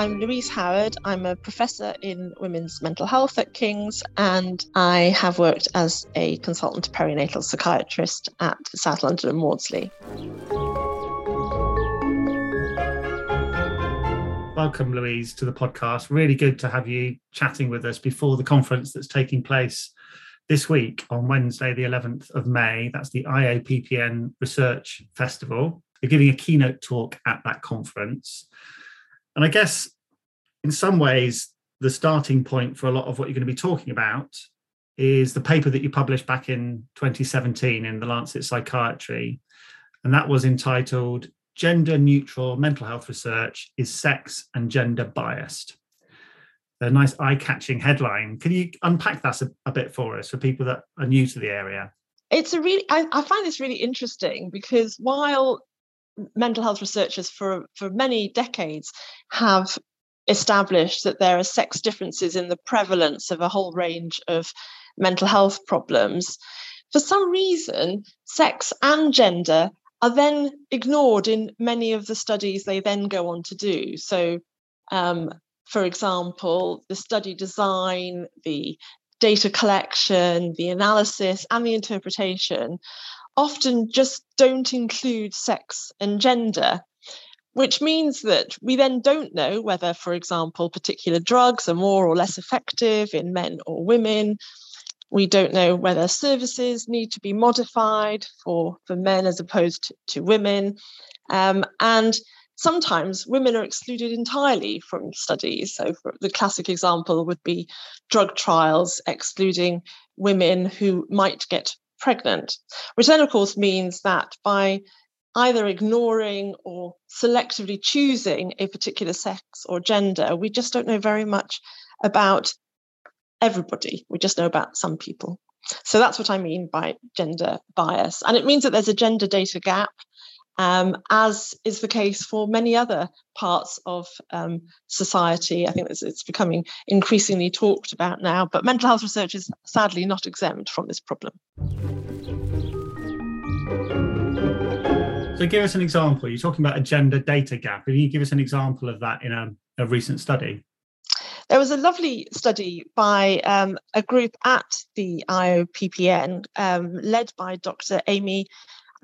I'm Louise Howard. I'm a professor in women's mental health at King's, and I have worked as a consultant perinatal psychiatrist at South London and Maudsley. Welcome, Louise, to the podcast. Really good to have you chatting with us before the conference that's taking place this week on Wednesday, the 11th of May. That's the IOPPN Research Festival. You're giving a keynote talk at that conference. And I guess in some ways, the starting point for a lot of what you're going to be talking about is the paper that you published back in 2017 in the Lancet Psychiatry. And that was entitled Gender Neutral Mental Health Research is Sex and Gender Biased. A nice eye catching headline. Can you unpack that a, a, bit for us for people that are new to the area? It's a really, I, I find this really interesting because while mental health researchers for, for many decades have established that there are sex differences in the prevalence of a whole range of mental health problems. For some reason, sex and gender are then ignored in many of the studies they then go on to do. So, um, for example, the study design, the data collection, the analysis, and the interpretation often just don't include sex and gender, which means that we then don't know whether, for example, particular drugs are more or less effective in men or women. We don't know whether services need to be modified for, for men as opposed to, to women. Um, and sometimes women are excluded entirely from studies. So, the classic example would be drug trials excluding women who might get pregnant, which then, of course, means that by either ignoring or selectively choosing a particular sex or gender, we just don't know very much about everybody. We just know about some people. So that's what I mean by gender bias. And it means that there's a gender data gap um, as is the case for many other parts of um, society. I think it's, it's, becoming increasingly talked about now, but mental health research is sadly not exempt from this problem. So, give us an example. You're talking about a gender data gap. Can you give us an example of that in a, a recent study? There was a lovely study by um, a group at the IOPPN, um, led by Dr. Amy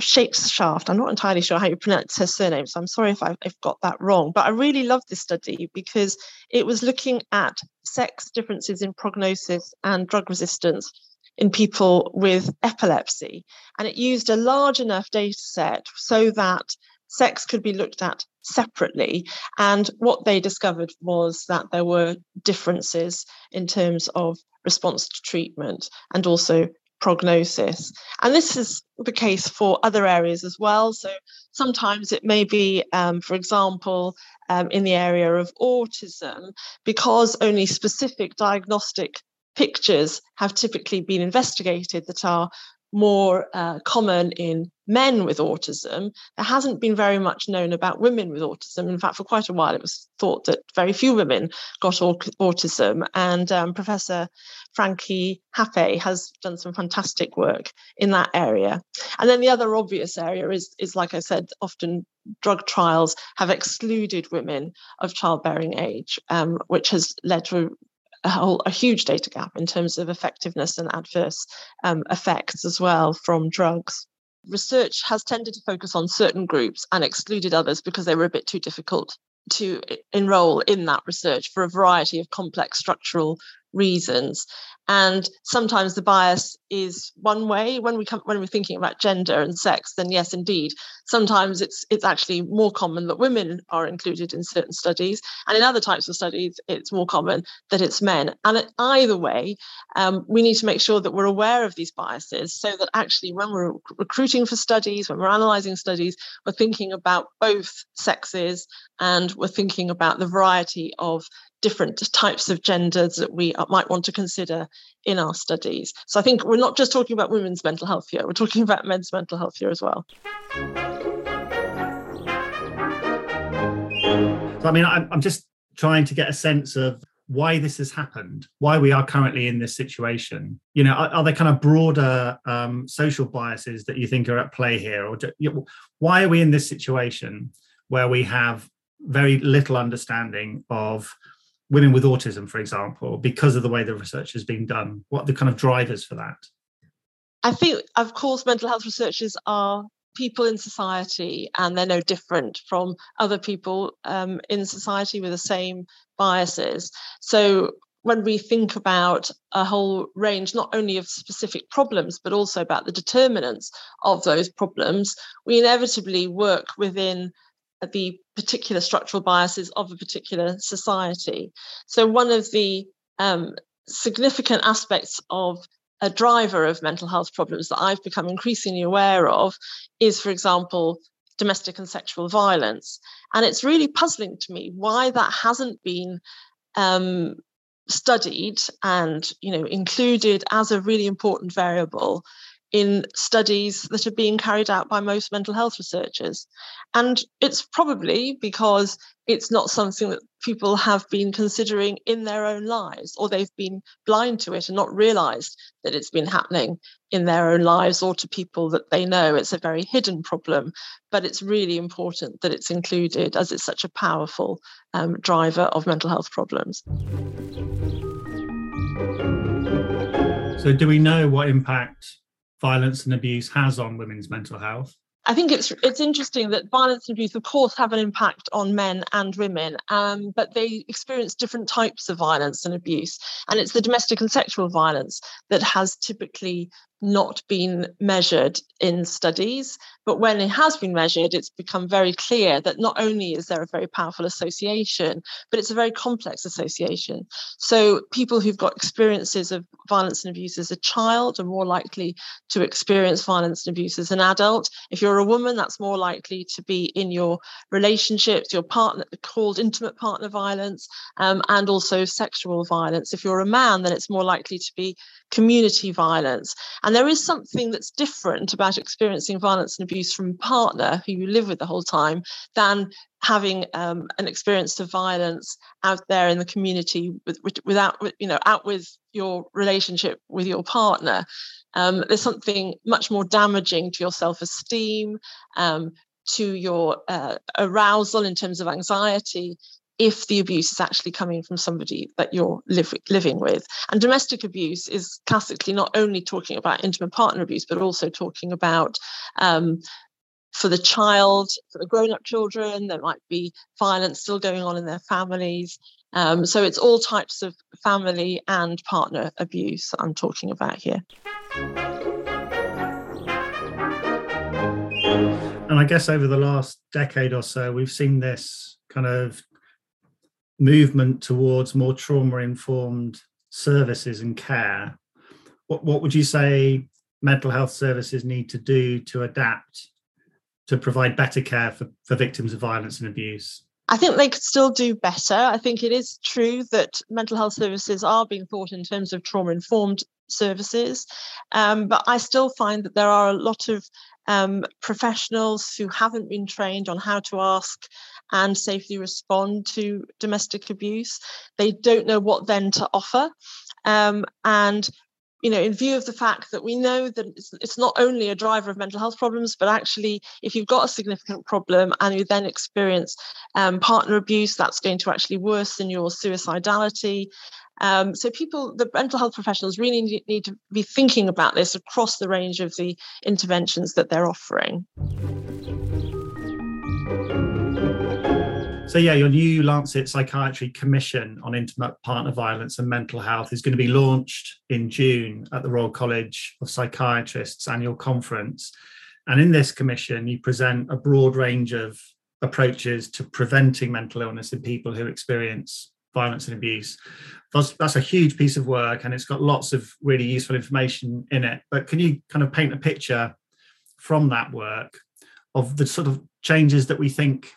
Shakeshaft. I'm not entirely sure how you pronounce her surname, so I'm sorry if I've, I've got that wrong. But I really love this study because it was looking at sex differences in prognosis and drug resistance in people with epilepsy. And it used a large enough data set so that sex could be looked at separately. And what they discovered was that there were differences in terms of response to treatment and also prognosis. And this is the case for other areas as well. So sometimes it may be, um, for example, um, in the area of autism, because only specific diagnostic pictures have typically been investigated that are more uh, common in men with autism. There hasn't been very much known about women with autism. In fact, for quite a while, it was thought that very few women got autism. And um, Professor Frankie Happe has done some fantastic work in that area. And then the other obvious area is, is like I said, often drug trials have excluded women of childbearing age, um, which has led to a whole a huge data gap in terms of effectiveness and adverse um, effects as well from drugs. Research has tended to focus on certain groups and excluded others because they were a bit too difficult to enroll in that research for a variety of complex structural reasons. And sometimes the bias is one way. When we come when we're thinking about gender and sex then yes indeed. Sometimes it's it's actually more common that women are included in certain studies and in other types of studies it's more common that it's men. And either way um, we need to make sure that we're aware of these biases so that actually when we're recruiting for studies when we're analyzing studies we're thinking about both sexes and we're thinking about the variety of different types of genders that we might want to consider in our studies. So I think we're not just talking about women's mental health here, we're talking about men's mental health here as well. So, I mean, I'm, just trying to get a sense of why this has happened, why we are currently in this situation. You know, are, are there kind of broader um, social biases that you think are at play here, or you know, why are we in this situation where we have very little understanding of women with autism, for example, because of the way the research has been done? What are the kind of drivers for that? I think, of course, mental health researchers are people in society and they're no different from other people um, in society with the same biases. So when we think about a whole range, not only of specific problems, but also about the determinants of those problems, we inevitably work within the particular structural biases of a particular society. So, one of the um, significant aspects of a driver of mental health problems that I've become increasingly aware of is, for example, domestic and sexual violence. And it's really puzzling to me why that hasn't been um, studied and you know included as a really important variable in studies that are being carried out by most mental health researchers. And it's probably because it's not something that people have been considering in their own lives, or they've been blind to it and not realized that it's been happening in their own lives or to people that they know. It's a very hidden problem, but it's really important that it's included as it's such a powerful um, driver of mental health problems. So, do we know what impact violence and abuse has on women's mental health? I think it's it's interesting that violence and abuse, of course, have an impact on men and women, um, but they experience different types of violence and abuse. And it's the domestic and sexual violence that has typically not been measured in studies. But when it has been measured, it's become very clear that not only is there a very powerful association, but it's a very complex association. So people who've got experiences of violence and abuse as a child are more likely to experience violence and abuse as an adult. If you're a woman, that's more likely to be in your relationships, your partner, called intimate partner violence, um, and also sexual violence. If you're a man, then it's more likely to be community violence. And there is something that's different about experiencing violence and abuse from a partner who you live with the whole time than having um, an experience of violence out there in the community with, without, you know, out with your relationship with your partner. Um, there's something much more damaging to your self-esteem, um, to your uh, arousal in terms of anxiety if the abuse is actually coming from somebody that you're live, living with. And domestic abuse is classically not only talking about intimate partner abuse, but also talking about um, for the child, for the grown up children, there might be violence still going on in their families. Um, so it's all types of family and partner abuse that I'm talking about here. And I guess over the last decade or so, we've seen this kind of movement towards more trauma informed services and care, what, what would you say mental health services need to do to adapt to provide better care for, for victims of violence and abuse? I think they could still do better. I think it is true that mental health services are being thought in terms of trauma informed services. Um, but I still find that there are a lot of um, professionals who haven't been trained on how to ask and safely respond to domestic abuse. They don't know what then to offer. Um, and you know, in view of the fact that we know that it's, it's, not only a driver of mental health problems, but actually, if you've got a significant problem and you then experience um, partner abuse, that's going to actually worsen your suicidality. Um, so, people, the mental health professionals really need, need to be thinking about this across the range of the interventions that they're offering. So yeah, your new Lancet Psychiatry Commission on Intimate Partner Violence and Mental Health is going to be launched in June at the Royal College of Psychiatrists annual conference. And in this commission, you present a broad range of approaches to preventing mental illness in people who experience violence and abuse. That's, that's a huge piece of work and it's got lots of really useful information in it. But can you kind of paint a picture from that work of the sort of changes that we think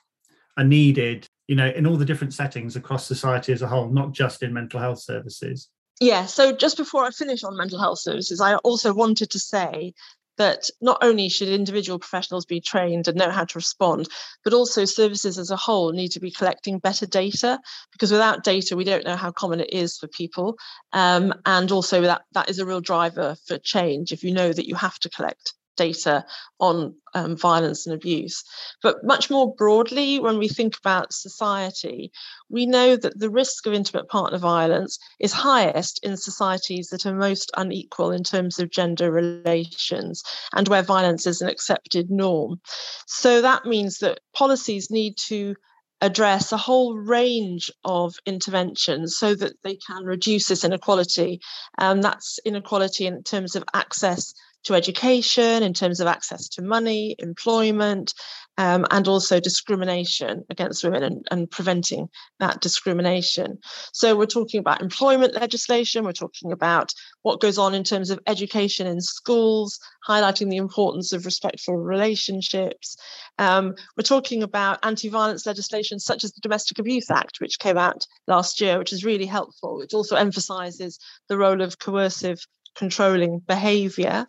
are needed you know in all the different settings across society as a whole not just in mental health services yeah so just before i finish on mental health services i also wanted to say that not only should individual professionals be trained and know how to respond, but also services as a whole need to be collecting better data because without data, we don't know how common it is for people. Um, and also that, that is a real driver for change if you know that you have to collect data on um, violence and abuse. But much more broadly, when we think about society, we know that the risk of intimate partner violence is highest in societies that are most unequal in terms of gender relations and where violence is an accepted norm. So that means that policies need to address a whole range of interventions so that they can reduce this inequality. Um, that's inequality in terms of access to education, in terms of access to money, employment, um, and also discrimination against women and, and, preventing that discrimination. So, we're talking about employment legislation, we're talking about what goes on in terms of education in schools, highlighting the importance of respectful relationships. Um, we're talking about anti violence legislation such as the Domestic Abuse Act, which came out last year, which is really helpful. It also emphasizes the role of coercive controlling behavior.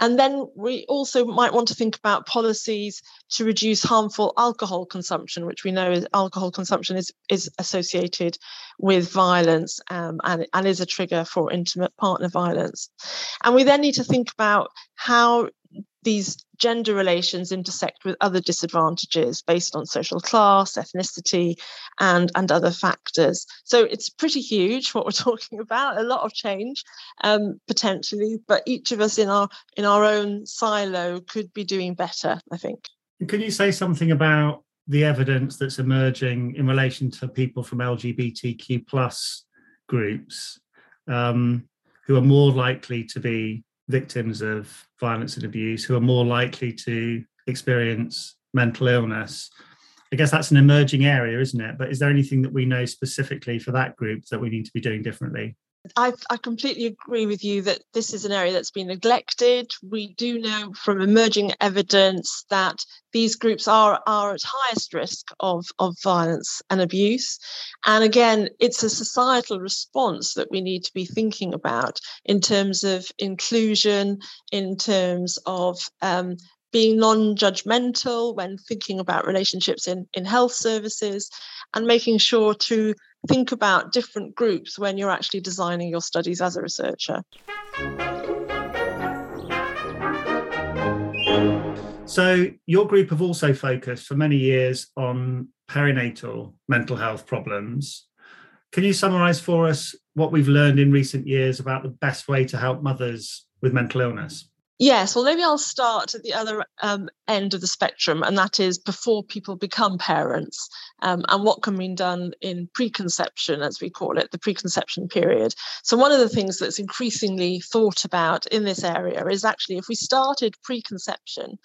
And then we also might want to think about policies to reduce harmful alcohol consumption, which we know is alcohol consumption is, is associated with violence um, and, and is a trigger for intimate partner violence. And we then need to think about how these gender relations intersect with other disadvantages based on social class, ethnicity, and, and other factors. So it's pretty huge what we're talking about, a lot of change um, potentially, but each of us in our in our own silo could be doing better, I think. Can you say something about the evidence that's emerging in relation to people from LGBTQ plus groups um, who are more likely to be victims of violence and abuse who are more likely to experience mental illness. I guess that's an emerging area, isn't it? But is there anything that we know specifically for that group that we need to be doing differently? I, I, completely agree with you that this is an area that's been neglected. We do know from emerging evidence that these groups are, are at highest risk of, of violence and abuse. And again, it's a societal response that we need to be thinking about in terms of inclusion, in terms of um, being non-judgmental when thinking about relationships in, in health services and making sure to think about different groups when you're actually designing your studies as a researcher. So, your group have also focused for many years on perinatal mental health problems. Can you summarize for us what we've learned in recent years about the best way to help mothers with mental illness? Yes, well, maybe I'll start at the other um, end of the spectrum, and that is before people become parents, um, and what can be done in preconception, as we call it, the preconception period. So, one of the things that's increasingly thought about in this area is actually if we started preconception,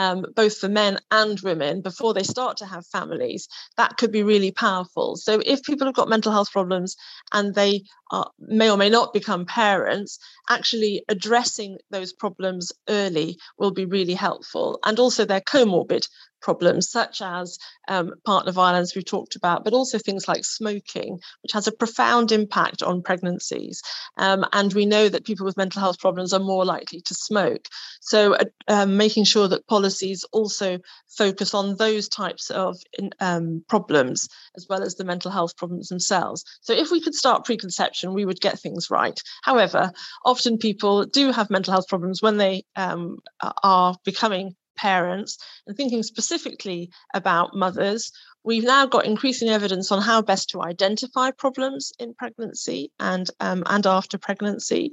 um, both for men and women, before they start to have families, that could be really powerful. So, if people have got mental health problems and they are, may or may not become parents, actually addressing those problems early will be really helpful. And also, their comorbid problems such as um, partner violence we've talked about but also things like smoking which has a profound impact on pregnancies. Um, and we know that people with mental health problems are more likely to smoke. So uh, um, making sure that policies also focus on those types of um, problems as well as the mental health problems themselves. So if we could start preconception we would get things right. However often people do have mental health problems when they um, are becoming parents and thinking specifically about mothers, we've now got increasing evidence on how best to identify problems in pregnancy and um, and after pregnancy.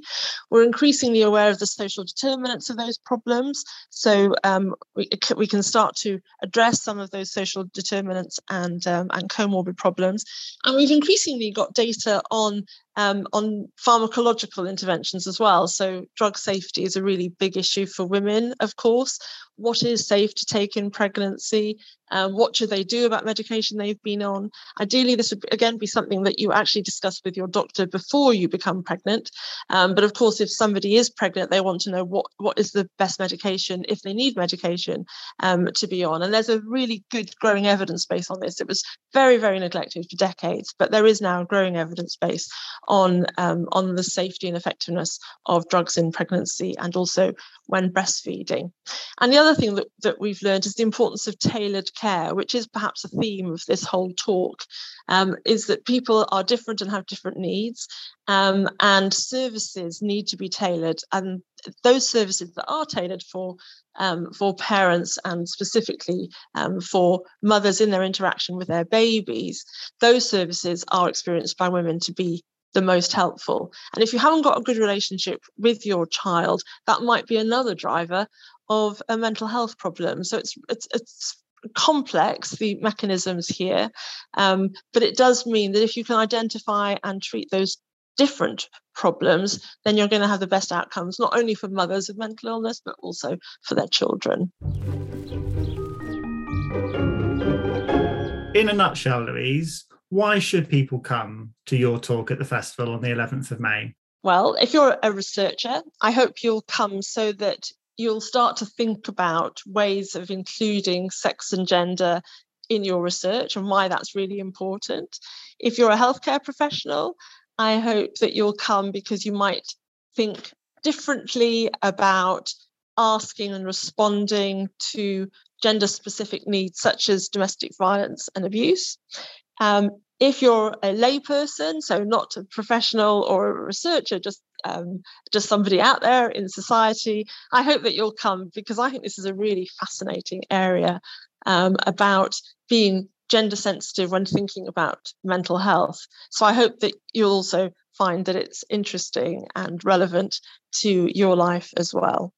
We're increasingly aware of the social determinants of those problems, so um, we, we can start to address some of those social determinants and um, and comorbid problems. And we've increasingly got data on um, on pharmacological interventions as well. So, drug safety is a really big issue for women, of course. What is safe to take in pregnancy? Um, what should they do about medication they've been on? Ideally, this would again be something that you actually discuss with your doctor before you become pregnant. Um, but of course, if somebody is pregnant, they want to know what, what is the best medication if they need medication um, to be on. And there's a really good growing evidence base on this. It was very, very neglected for decades, but there is now a growing evidence base on um, on the safety and effectiveness of drugs in pregnancy and also when breastfeeding. And the other thing that, that we've learned is the importance of tailored care, which is perhaps a theme of this whole talk, um, is that people are different and have different needs, um, and services need to be tailored. And those services that are tailored for um, for parents and specifically um, for mothers in their interaction with their babies, those services are experienced by women to be the most helpful. And if you haven't got a good relationship with your child, that might be another driver of a mental health problem. So it's it's it's complex the mechanisms here, um, but it does mean that if you can identify and treat those different problems, then you're going to have the best outcomes, not only for mothers with mental illness, but also for their children. In a nutshell, Louise, why should people come to your talk at the festival on the 11th of May? Well, if you're a researcher, I hope you'll come so that you'll start to think about ways of including sex and gender in your research and why that's really important. If you're a healthcare professional, I hope that you'll come because you might think differently about asking and responding to gender specific needs such as domestic violence and abuse. Um, if you're a layperson, so not a professional or a researcher, just um, just somebody out there in society, I hope that you'll come because I think this is a really fascinating area um, about being gender sensitive when thinking about mental health. So I hope that you'll also find that it's interesting and relevant to your life as well.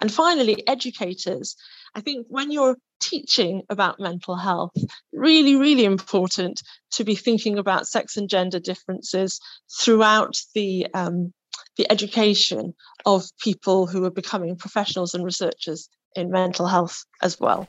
And finally, educators. I think when you're teaching about mental health, really, really important to be thinking about sex and gender differences throughout the um, the education of people who are becoming professionals and researchers in mental health as well.